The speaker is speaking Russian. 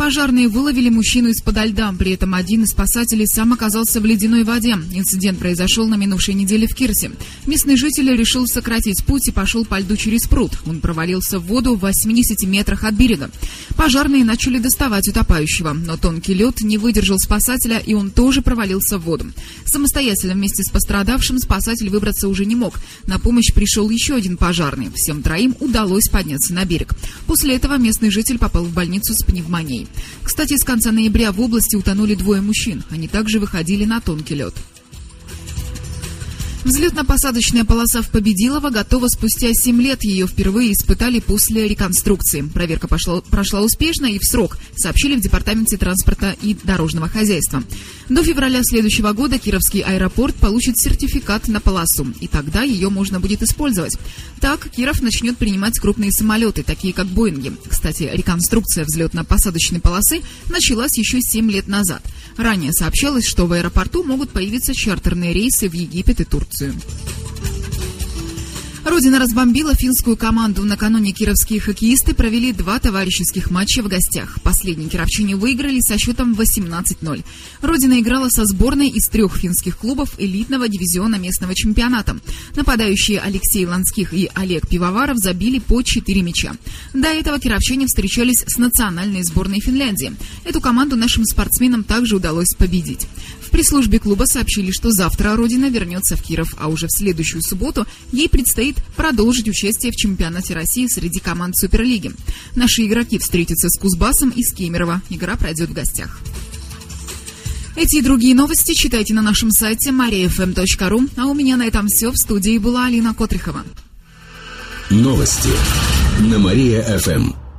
Пожарные выловили мужчину из-под льда, при этом один из спасателей сам оказался в ледяной воде. Инцидент произошел на минувшей неделе в Кирсе. Местный житель решил сократить путь и пошел по льду через пруд. Он провалился в воду в 80 метрах от берега. Пожарные начали доставать утопающего, но тонкий лед не выдержал спасателя, и он тоже провалился в воду. Самостоятельно вместе с пострадавшим спасатель выбраться уже не мог. На помощь пришел еще один пожарный. Всем троим удалось подняться на берег. После этого местный житель попал в больницу с пневмонией. Кстати, с конца ноября в области утонули двое мужчин. Они также выходили на тонкий лед. Взлетно-посадочная полоса в Победилово готова спустя 7 лет. Ее впервые испытали после реконструкции. Проверка пошла, прошла успешно и в срок, сообщили в Департаменте транспорта и дорожного хозяйства. До февраля следующего года Кировский аэропорт получит сертификат на полосу, и тогда ее можно будет использовать. Так, Киров начнет принимать крупные самолеты, такие как Боинги. Кстати, реконструкция взлетно-посадочной полосы началась еще 7 лет назад. Ранее сообщалось, что в аэропорту могут появиться чартерные рейсы в Египет и Турцию. Родина разбомбила финскую команду. Накануне кировские хоккеисты провели два товарищеских матча в гостях. Последние кировчане выиграли со счетом 18-0. Родина играла со сборной из трех финских клубов элитного дивизиона местного чемпионата. Нападающие Алексей Ланских и Олег Пивоваров забили по 4 мяча. До этого кировчане встречались с национальной сборной Финляндии. Эту команду нашим спортсменам также удалось победить. В пресс-службе клуба сообщили, что завтра Родина вернется в Киров, а уже в следующую субботу ей предстоит продолжить участие в чемпионате России среди команд Суперлиги. Наши игроки встретятся с Кузбассом и с Кемерово. Игра пройдет в гостях. Эти и другие новости читайте на нашем сайте mariafm.ru. А у меня на этом все. В студии была Алина Котрихова. Новости на Мария-ФМ.